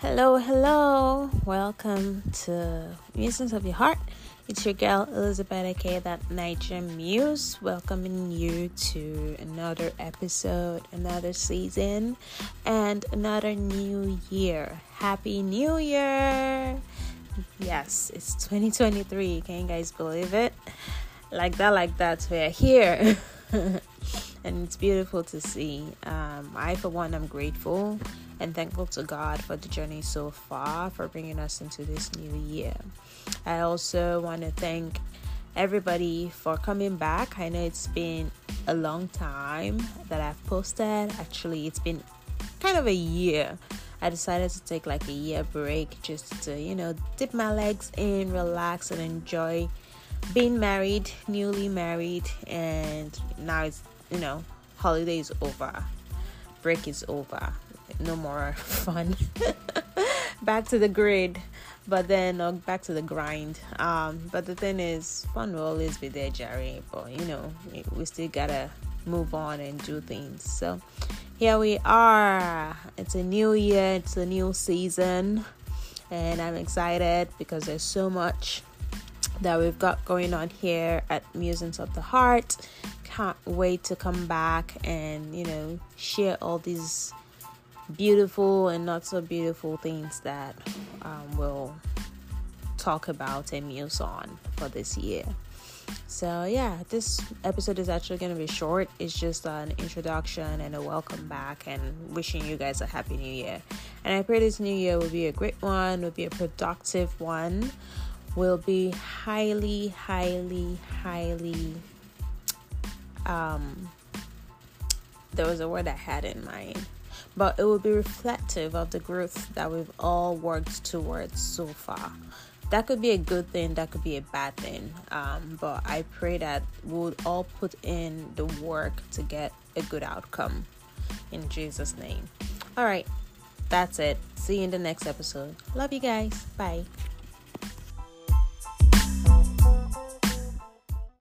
Hello, hello. Welcome to Musings of Your Heart. It's your girl Elizabeth K. That Niger Muse, welcoming you to another episode, another season, and another new year. Happy New Year! Yes, it's 2023. Can you guys believe it? Like that, like that. We're here. and it's beautiful to see. Um, I, for one, am grateful and thankful to God for the journey so far, for bringing us into this new year. I also want to thank everybody for coming back. I know it's been a long time that I've posted. Actually, it's been kind of a year. I decided to take like a year break just to, you know, dip my legs in, relax, and enjoy being married, newly married, and now it's, you know, holiday is over, break is over no more fun. back to the grid, but then uh, back to the grind. Um, but the thing is, fun will always be there, Jerry. But you know, we still gotta move on and do things. So here we are. It's a new year. It's a new season, and I'm excited because there's so much that we've got going on here at Musings of the Heart. Can't wait to come back and you know share all these beautiful and not so beautiful things that um, we'll talk about and muse on for this year. So, yeah, this episode is actually going to be short. It's just an introduction and a welcome back, and wishing you guys a happy new year. And I pray this new year will be a great one, will be a productive one, will be highly, highly, highly. Um, there was a word I had in mind but it will be reflective of the growth that we've all worked towards so far. That could be a good thing, that could be a bad thing. Um, but I pray that we'll all put in the work to get a good outcome in Jesus' name. All right, that's it. See you in the next episode. Love you guys. Bye.